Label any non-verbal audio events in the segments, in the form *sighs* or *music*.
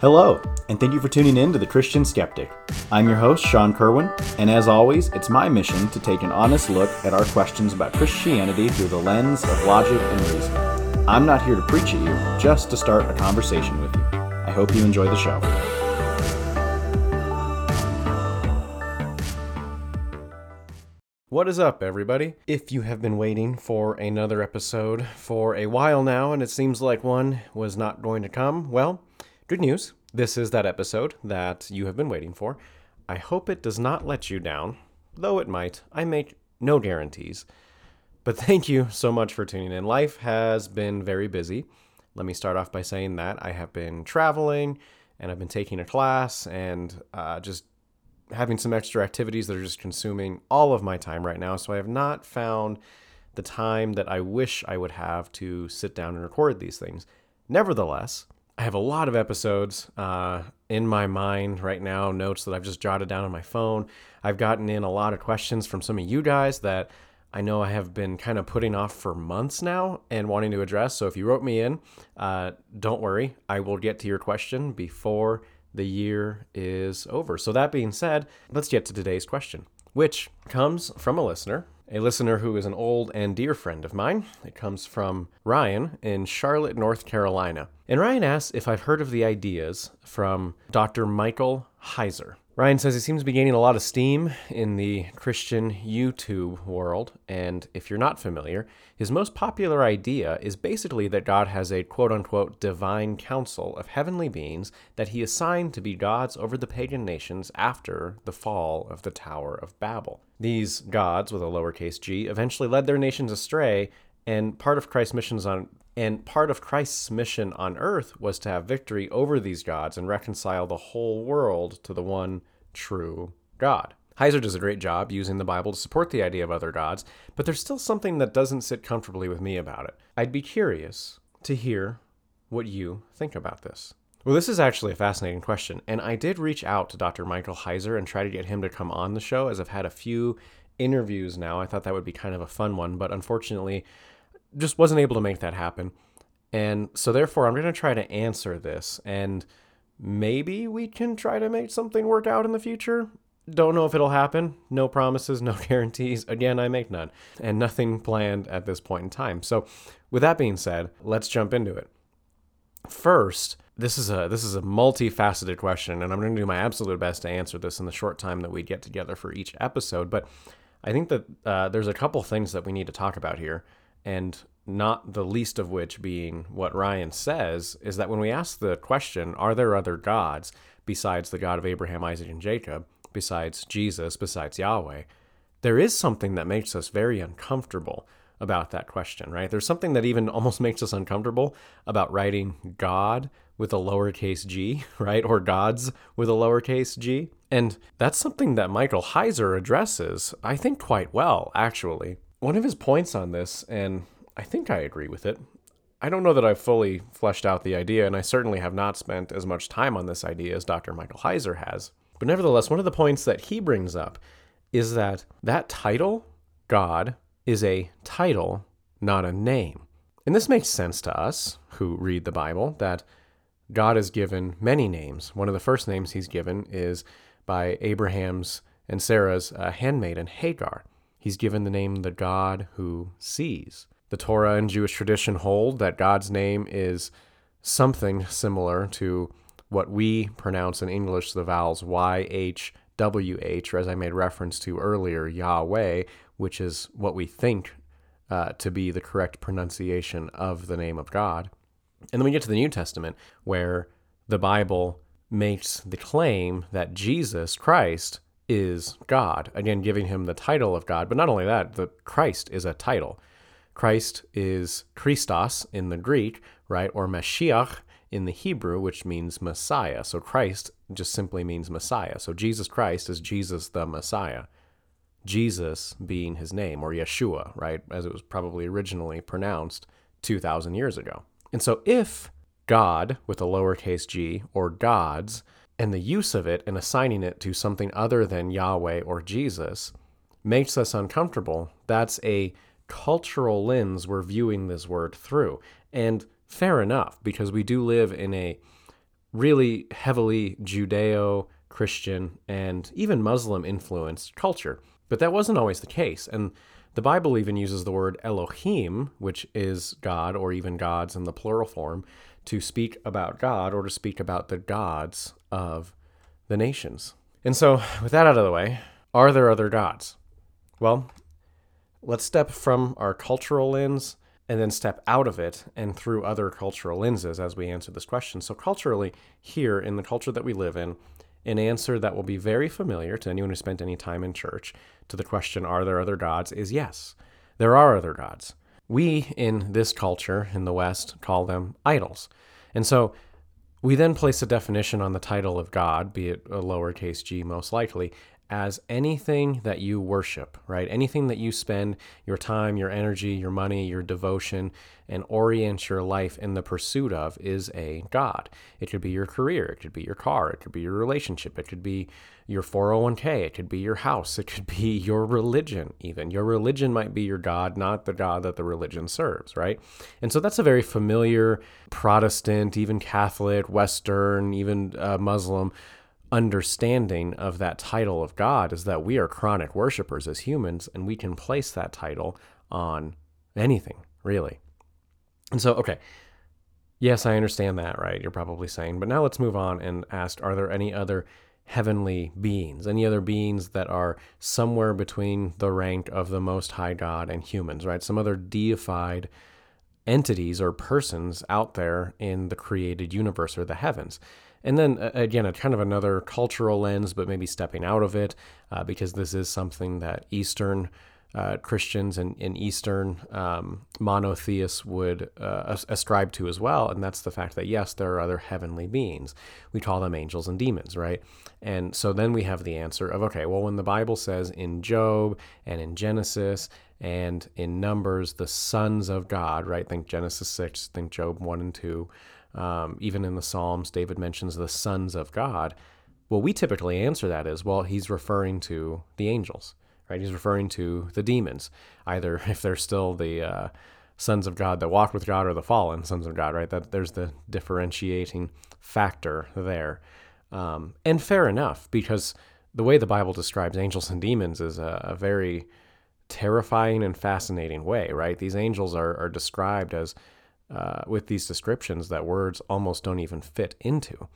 Hello, and thank you for tuning in to The Christian Skeptic. I'm your host, Sean Kerwin, and as always, it's my mission to take an honest look at our questions about Christianity through the lens of logic and reason. I'm not here to preach at you, just to start a conversation with you. I hope you enjoy the show. What is up, everybody? If you have been waiting for another episode for a while now and it seems like one was not going to come, well, good news. This is that episode that you have been waiting for. I hope it does not let you down, though it might. I make no guarantees. But *laughs* thank you so much for tuning in. Life has been very busy. Let me start off by saying that I have been traveling and I've been taking a class and uh, just having some extra activities that are just consuming all of my time right now. So I have not found the time that I wish I would have to sit down and record these things. Nevertheless, I have a lot of episodes uh, in my mind right now, notes that I've just jotted down on my phone. I've gotten in a lot of questions from some of you guys that I know I have been kind of putting off for months now and wanting to address. So if you wrote me in, uh, don't worry, I will get to your question before the year is over. So, that being said, let's get to today's question, which comes from a listener, a listener who is an old and dear friend of mine. It comes from Ryan in Charlotte, North Carolina. And Ryan asks if I've heard of the ideas from Dr. Michael Heiser. Ryan says he seems to be gaining a lot of steam in the Christian YouTube world, and if you're not familiar, his most popular idea is basically that God has a quote unquote divine council of heavenly beings that he assigned to be gods over the pagan nations after the fall of the Tower of Babel. These gods, with a lowercase g, eventually led their nations astray, and part of Christ's missions on and part of Christ's mission on earth was to have victory over these gods and reconcile the whole world to the one true God. Heiser does a great job using the Bible to support the idea of other gods, but there's still something that doesn't sit comfortably with me about it. I'd be curious to hear what you think about this. Well, this is actually a fascinating question, and I did reach out to Dr. Michael Heiser and try to get him to come on the show, as I've had a few interviews now. I thought that would be kind of a fun one, but unfortunately, just wasn't able to make that happen. And so, therefore, I'm going to try to answer this, and maybe we can try to make something work out in the future. Don't know if it'll happen. No promises, *laughs* no guarantees. Again, I make none, and nothing planned at this point in time. So, with that being said, let's jump into it. First, this is a this is a multifaceted question, and I'm going to do my absolute best to answer this in the short time that we get together for each episode. But I think that uh, there's a couple things that we need to talk about here. And not the least of which being what Ryan says is that when we ask the question, are there other gods besides the God of Abraham, Isaac, and Jacob, besides Jesus, besides Yahweh, there is something that makes us very uncomfortable about that question, right? There's something that even almost *laughs* makes us uncomfortable about writing God with a lowercase g, *laughs* right? Or gods with a lowercase g. And that's something that Michael Heiser addresses, I think, quite well, actually. One of his points on this, and I think I agree with it. I don't know that I've fully fleshed out the idea, and I certainly have not spent as much time on this idea as Dr. Michael Heiser has. But nevertheless, one of the points that he brings up is that that title, God, is a title, not a name. And this makes sense to us who read the Bible that God is given many names. One of the first names he's given is by Abraham's and Sarah's uh, handmaiden, Hagar. He's given the name the God who sees. The Torah and Jewish tradition hold that God's name is something similar to what we pronounce in English the vowels Y, H, W, H, or as I made reference to earlier, Yahweh, which is what we think uh, to be the correct pronunciation of the name of God. And then we get to the New Testament, where the Bible makes the claim that Jesus Christ is God, again, giving him the title of God. But not only that, the Christ is a title. Christ is Christos in the Greek, right? Or Mashiach in the Hebrew, which means Messiah. So Christ just simply means Messiah. So Jesus Christ is Jesus the Messiah. Jesus being his name, or Yeshua, right? As it was probably originally pronounced 2,000 years ago. And so if God with a lowercase g, or gods, and the use of it and assigning it to something other than Yahweh or Jesus makes us uncomfortable, that's a cultural lens we're viewing this word through. And fair enough, because we do live in a really heavily Judeo Christian and even Muslim influenced culture. But that wasn't always the case. And the Bible even uses the word Elohim, which is God or even gods in the plural form, to speak about God or to speak about the gods of the nations. And so, with that out of the way, are there other gods? Well, let's step from our cultural lens and then step out of it and through other cultural lenses as we answer this question. So, culturally, here in the culture that we live in, an answer that will be very familiar to anyone who spent any time in church to the question, Are there other gods? is yes, there are other gods. We in this culture in the West call them idols. And so we then place a definition on the title of God, be it a lowercase g most likely, as anything that you worship, right? Anything that you spend your time, your energy, your money, your devotion, and orient your life in the pursuit of is a God. It could be your career, it could be your car, it could be your relationship, it could be your 401k, it could be your house, it could be *laughs* your religion, even. Your religion might be your God, not the God that the religion serves, right? And so that's a very familiar Protestant, even Catholic, Western, even uh, Muslim understanding of that title of God is that we are chronic worshipers as humans and we can place that title on anything, really. And so, okay, yes, I understand that, right? You're probably saying, but now let's move on and ask are there any other heavenly beings, any other beings that are somewhere between the rank of the Most High God and humans, right? Some other deified entities or persons out there in the created universe or the heavens. And then again, a kind of another cultural lens, but maybe stepping out of it, uh, because this is something that Eastern uh, Christians and, and Eastern um, monotheists would uh, ascribe to as well. And that's the fact that, yes, there are other heavenly beings. We call them angels and demons, right? And so then we have the answer of, okay, well, when the Bible says in Job and in Genesis and in Numbers, the sons of God, right? Think Genesis 6, think Job 1 and 2. Um, even in the Psalms, David mentions the sons of God. Well, we typically answer that as well, he's referring to the angels, right? He's referring to the demons, either *laughs* if they're still the uh, sons of God that walk with God or the fallen sons of God, right? That there's the differentiating factor there. Um, and fair enough, because the way the Bible describes angels and demons is a, a very terrifying and fascinating way, right? These angels are, are described as uh, with these descriptions that words almost don't even fit into.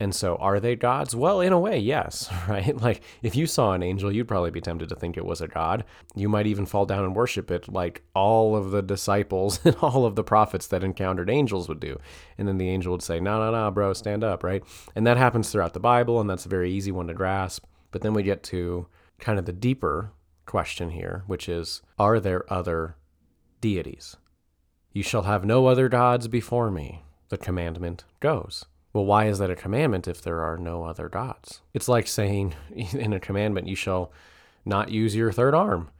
And so, are they gods? Well, in a way, yes, *laughs* right? Like, if you saw an angel, you'd probably be tempted to think it was a god. You might even fall down and worship it, like all of the disciples *laughs* and all of the prophets that encountered angels would do. And then the angel would say, No, no, no, bro, stand up, right? And that happens throughout the Bible, and that's a very easy one to grasp. But then we get to kind of the deeper question here, which is Are there other deities? You shall have no other gods before me, the commandment goes. Well, why is that a commandment if there are no other gods? It's like saying *laughs* in a commandment, you shall not use your third arm.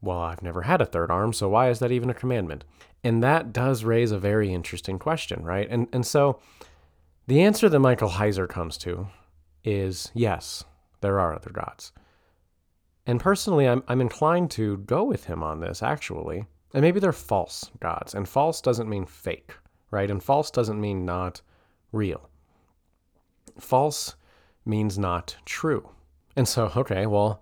Well, I've never had a third arm, so why is that even a commandment? And that does raise a very interesting question, right? And, and so the answer that Michael Heiser comes to is yes, there are other gods. And personally, I'm, I'm inclined to go with him on this, actually. And maybe they're false gods. And false doesn't mean fake, right? And false doesn't mean not real. False means not true. And so, okay, well,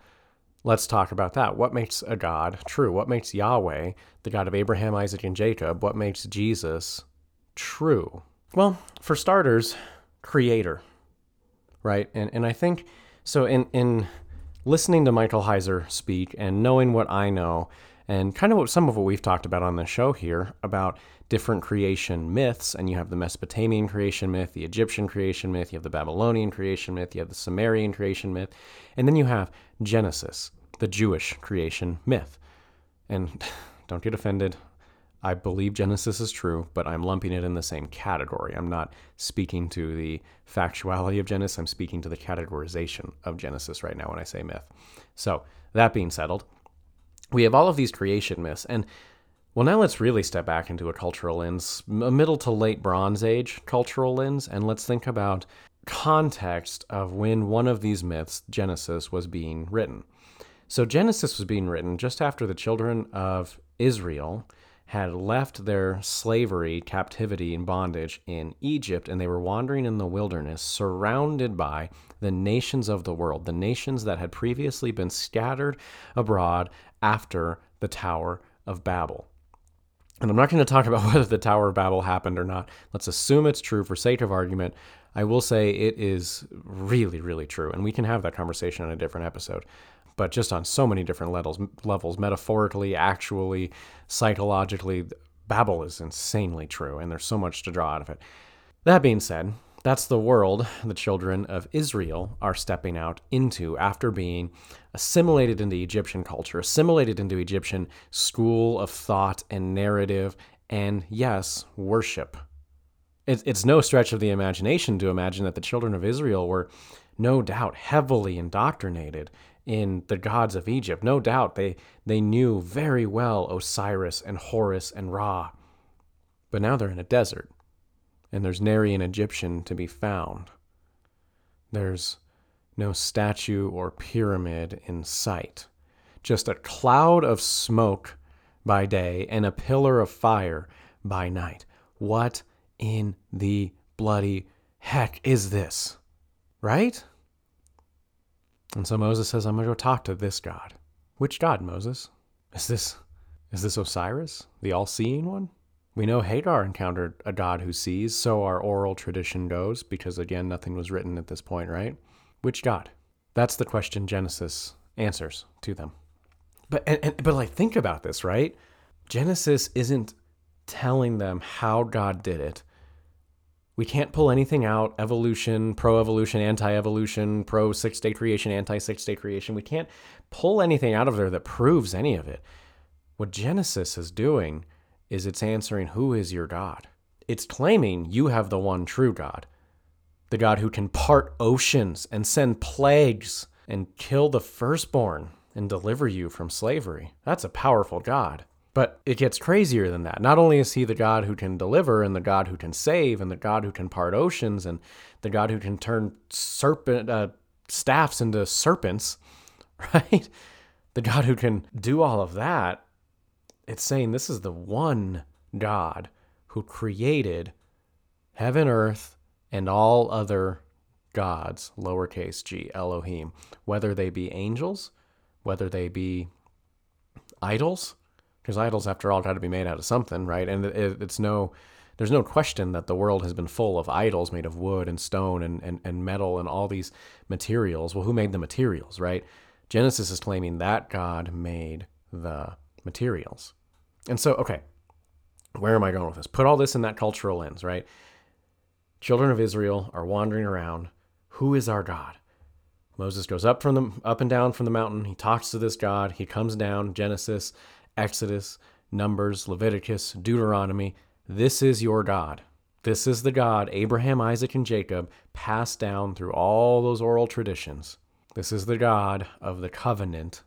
let's talk about that. What makes a God true? What makes Yahweh, the God of Abraham, Isaac, and Jacob, what makes Jesus true? Well, for starters, creator, right? And, and I think so in, in listening to Michael Heiser speak and knowing what I know, and kind of what some of what we've talked about on the show here about different creation myths. And you have the Mesopotamian creation myth, the Egyptian creation myth, you have the Babylonian creation myth, you have the Sumerian creation myth, and then you have Genesis, the Jewish creation myth. And *laughs* don't get offended. I believe Genesis is true, but I'm lumping it in the same category. I'm not speaking to the factuality of Genesis, I'm speaking to the categorization of Genesis right now when I say myth. So, that being settled, we have all of these creation myths. And well, now let's really step back into a cultural lens, a middle to late Bronze Age cultural lens, and let's think about context of when one of these myths, Genesis, was being written. So Genesis was being written just after the children of Israel had left their slavery, captivity, and bondage in Egypt, and they were wandering in the wilderness, surrounded by the nations of the world, the nations that had previously been scattered abroad after the Tower of Babel. And I'm not going to talk about *laughs* whether the Tower of Babel happened or not. Let's assume it's true for sake of argument. I will say it is really, really true. And we can have that conversation on a different episode. But just on so many different levels, levels metaphorically, actually, psychologically, Babel is insanely true. And there's so much to draw out of it. That being said, that's the world the children of Israel are stepping out into after being assimilated into Egyptian culture, assimilated into Egyptian school of thought and narrative, and yes, worship. It's no stretch of the imagination to imagine that the children of Israel were no doubt heavily indoctrinated in the gods of Egypt. No doubt they, they knew very well Osiris and Horus and Ra. But now they're in a desert and there's nary an Egyptian to be found. There's no statue or pyramid in sight, just a cloud of smoke by day and a pillar of fire by night. What in the bloody heck is this? Right? And so Moses says, I'm going to go talk to this God. Which God, Moses? Is this is this Osiris, the all-seeing one? We know Hagar encountered a God who sees, so our oral tradition goes, because again, nothing was written at this point, right? Which God? That's the question Genesis answers to them. But and, and, but like think about this, right? Genesis isn't telling them how God did it. We can't pull anything out evolution, pro evolution, anti evolution, pro six day creation, anti six day creation. We can't pull anything out of there that proves any of it. What Genesis is doing is it's answering, Who is your God? It's claiming you have the one true God, the God who can part oceans and send plagues and kill the firstborn and deliver you from slavery. That's a powerful God. But it gets crazier than that. Not only is he the God who can deliver and the God who can save and the God who can part oceans and the God who can turn serpent uh, staffs into serpents, *laughs* right? The God who can do all of that it's saying this is the one God who created heaven, earth, and all other gods, lowercase g, Elohim, whether they be angels, whether they be idols, because idols, after all, got to be made out of something, right? And it, it's no, there's no question that the world has been full of idols made of wood and stone and, and, and metal and all these materials. Well, who made the materials, right? Genesis is claiming that God made the materials. And so, okay, where am I going with this? Put all this in that cultural lens, right? Children of Israel are wandering around. Who is our God? Moses goes up from the up and down from the mountain. He talks to this God. He comes down. Genesis, Exodus, Numbers, Leviticus, Deuteronomy. This is your God. This is the God Abraham, Isaac, and Jacob passed down through all those oral traditions. This is the God of the covenant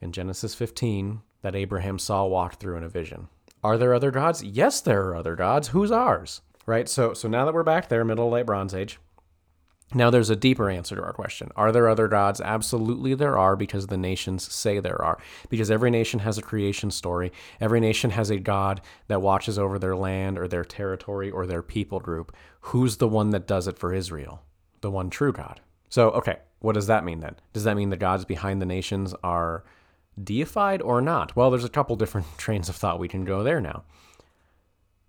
in Genesis 15, that Abraham saw walked through in a vision. Are there other gods? Yes, there are other gods. Who's ours? Right? So so now that we're back there, middle late bronze age, now there's a deeper answer to our question. Are there other gods? Absolutely there are because the nations say there are. Because every nation has a creation story. Every nation has a god that watches over their land or their territory or their people group. Who's the one that does it for Israel? The one true God. So, okay, what does that mean then? Does that mean the gods behind the nations are deified or not? Well, there's a couple different *laughs* trains of thought we can go there now.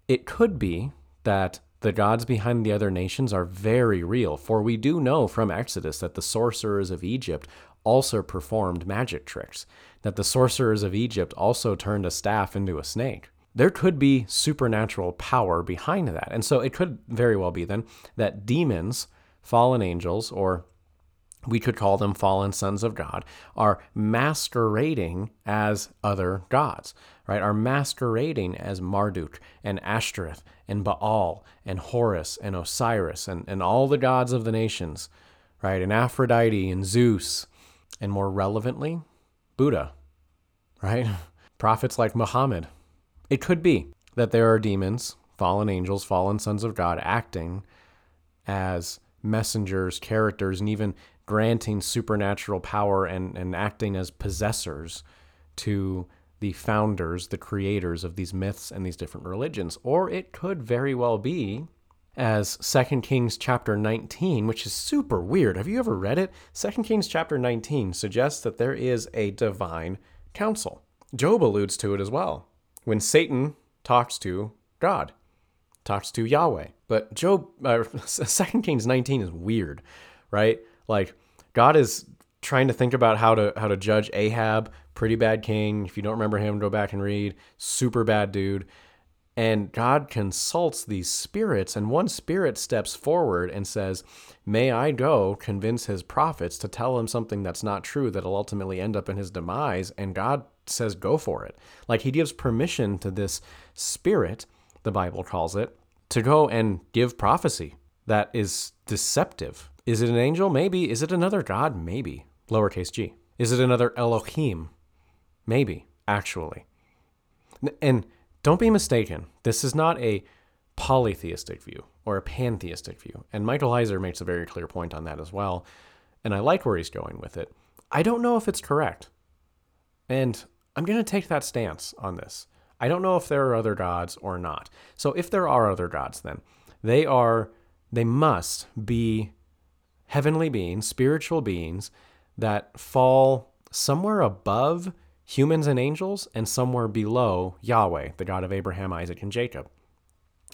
It could be that the gods behind the other nations are very real, for we do know from Exodus that the sorcerers of Egypt also performed magic tricks, that the sorcerers of Egypt also turned a staff into a snake. There could be supernatural power behind that. And so it could very well be then that demons, fallen angels, or we could call them fallen sons of God, are masquerading as other gods, right? Are masquerading as Marduk and Ashtoreth and Baal and Horus and Osiris and, and all the gods of the nations, right? And Aphrodite and Zeus, and more relevantly, Buddha, right? *laughs* Prophets like Muhammad. It could be that there are demons, fallen angels, fallen sons of God acting as messengers, characters, and even granting supernatural power and, and acting as possessors to the founders, the creators of these myths and these different religions. Or it could very well be as 2 Kings chapter 19, which is super weird. Have you ever read it? 2 Kings chapter 19 suggests that there is a divine council. Job alludes to it as well. When Satan talks to God, talks to Yahweh. But Job, uh, *laughs* 2 Kings 19 is weird, right? Like God is trying to think about how to how to judge Ahab, pretty bad king. If you don't remember him, go back and read. Super bad dude. And God consults these spirits, and one spirit steps forward and says, May I go convince his prophets to tell him something that's not true that'll ultimately end up in his demise? And God says, Go for it. Like he gives permission to this spirit, the Bible calls it, to go and give prophecy that is deceptive. Is it an angel? Maybe. Is it another God? Maybe. Lowercase g. Is it another Elohim? Maybe, actually. And don't be mistaken, this is not a polytheistic view or a pantheistic view. And Michael Heiser makes a very clear point on that as well. And I like where he's going with it. I don't know if it's correct. And I'm going to take that stance on this. I don't know if there are other gods or not. So if there are other gods, then they are, they must be heavenly beings, spiritual beings that fall somewhere above humans and angels and somewhere below Yahweh, the God of Abraham, Isaac, and Jacob.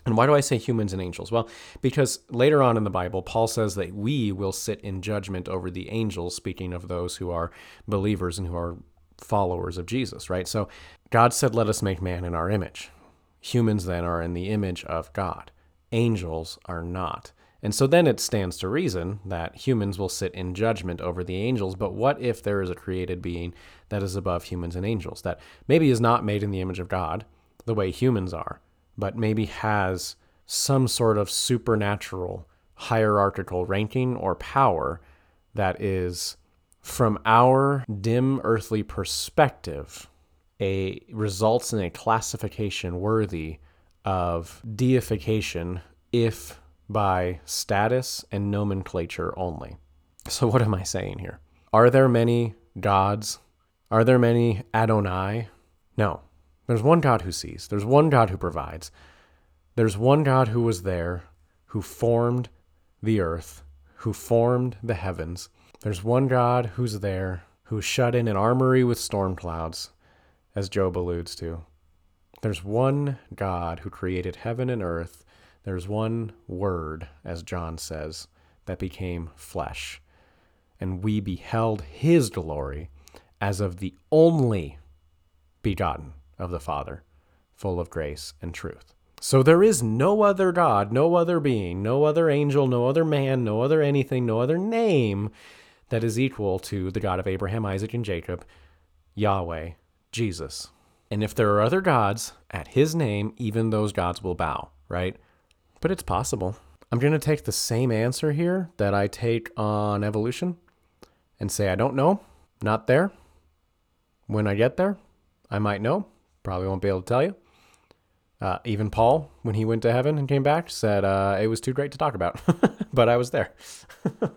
And why do I say humans and angels? Well, because later on in the Bible, Paul says that we will sit in judgment over the angels, speaking of those who are believers and who are followers of Jesus, right? So God said, Let us make man in our image. Humans then are in the image of God, angels are not. And so then it stands to reason that humans will sit in judgment over the angels. But what if there is a created being that is above humans and angels, that maybe is not made in the image of God the way humans are, but maybe has some sort of supernatural hierarchical ranking or power that is, from our dim earthly perspective, a results in a classification worthy of deification if by status and nomenclature only. So, what am I saying here? Are there many gods? Are there many Adonai? No. There's one God who sees, there's one God who provides, there's one God who was there, who formed the earth, who formed the heavens. There's one God who's there, who's shut in an armory with storm clouds, as Job alludes to. There's one God who created heaven and earth there's one word, as John says, that became flesh, and we beheld his glory as of the only begotten of the Father, full of grace and truth. So there is no other God, no other being, no other angel, no other man, no other anything, no other name that is equal to the God of Abraham, Isaac, and Jacob, Yahweh, Jesus. And if there are other gods, at his name, even those gods will bow, right? But it's possible. I'm going to take the same answer here that I take on evolution and say, I don't know, not there. When I get there, I might know. Probably won't be able to tell you. Uh, even Paul, when he went to heaven and came back, said uh, it was too great to talk about, *laughs* but I was there. *laughs*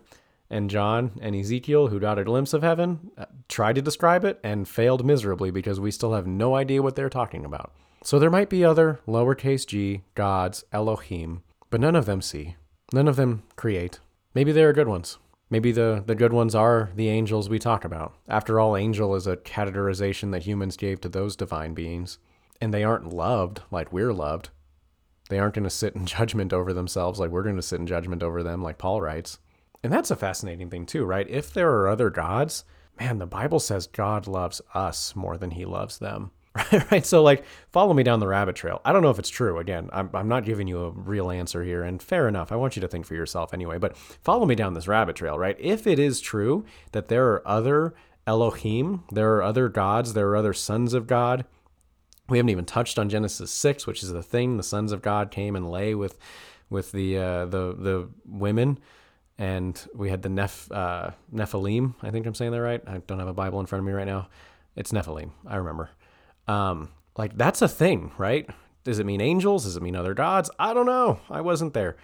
and John and Ezekiel, who got a glimpse of heaven, uh, tried to describe it and failed miserably because we still have no idea what they're talking about. So there might be other lowercase g gods, Elohim, but none of them see. None of them create. Maybe they are good ones. Maybe the, the good ones are the angels we talk about. After all, angel is a categorization that humans gave to those divine beings. And they aren't loved like we're loved. They aren't going to sit in *laughs* judgment over themselves like we're going to sit in judgment over them, like Paul writes. And that's a fascinating thing, too, right? If there are other gods, man, the Bible says God loves us more than he loves them. *laughs* right? So, like, follow me down the rabbit trail. I don't know if it's true. Again, I'm, I'm not giving you a real answer here, and fair enough. I want you to think for yourself anyway, but follow me down this rabbit trail, right? If it is true that there are other Elohim, there are other gods, there are other sons of God, we haven't even touched on Genesis 6, which is the thing the sons of God came and lay with with the uh, the the women and we had the Neph, uh, Nephilim. I think I'm saying that right. I don't have a Bible in front of me right now. It's Nephilim. I remember. Um, like that's a thing, right? Does it mean angels? Does it mean other gods? I don't know. I wasn't there.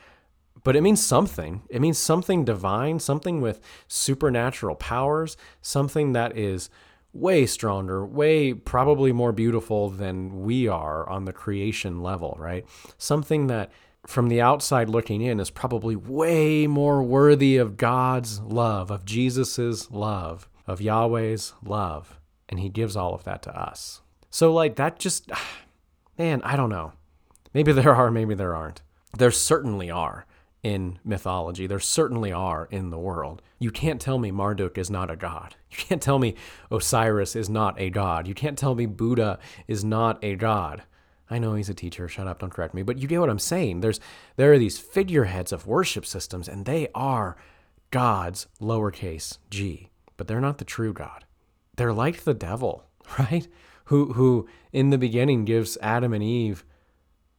But it means something. It means something divine, something with supernatural powers, something that is way stronger, way probably more beautiful than we are on the creation level, right? Something that from the outside looking in is probably way more worthy of God's love, of Jesus's love, of Yahweh's love, and he gives all of that to us. So like that just *sighs* man, I don't know. Maybe *laughs* there are, maybe there aren't. There certainly are in mythology. There certainly are in the world. You can't tell me Marduk is not a god. *laughs* You can't tell me Osiris is not a god. You can't tell me Buddha is not a god. I know he's a teacher, shut up, don't correct me, but you get what I'm saying. There's there are these figureheads of worship systems and they are gods lowercase g, but they're not the true god. They're like the devil, *laughs* right? Who who in the beginning gives Adam and Eve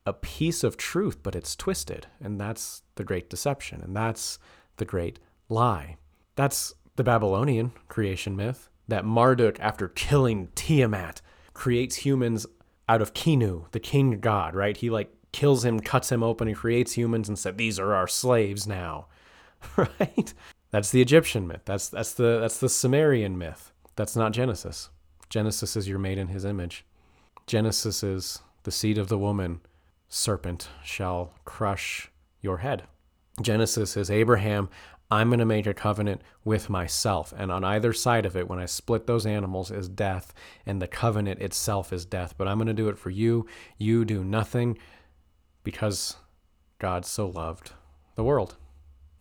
a piece of truth, but it's twisted. And that's the great deception. And that's the great lie. That's the Babylonian creation myth that Marduk, after killing Tiamat, creates humans out of Kingu, the king god, right? He like kills him, cuts him open, and creates humans and said, These are our slaves now. *laughs* right? That's the Egyptian myth. That's that's the that's the Sumerian myth. That's not Genesis. Genesis is you're made in his image. Genesis is the seed of the woman serpent shall crush your head. Genesis is Abraham, I'm going to make a covenant with myself. And on either side of it, when I split those animals, is death, and the covenant itself is death. But I'm going to do it for you. You do nothing because God so loved the world.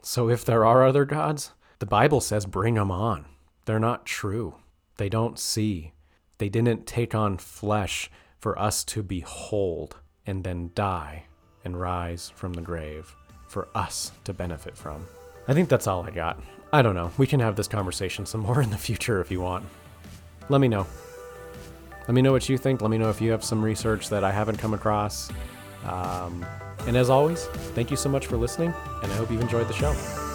So if there are other gods, the Bible says bring them on. They're not true. They don't see. They didn't take on flesh for us to behold and then die and rise from the grave for us to benefit from. I think that's all I got. I don't know. We can have this conversation some more *laughs* in the future if you want. Let me know. Let me know what you think. Let me know if you have some research that I haven't come across. Um, and as always, thank you so much for listening, and I hope you've enjoyed the show.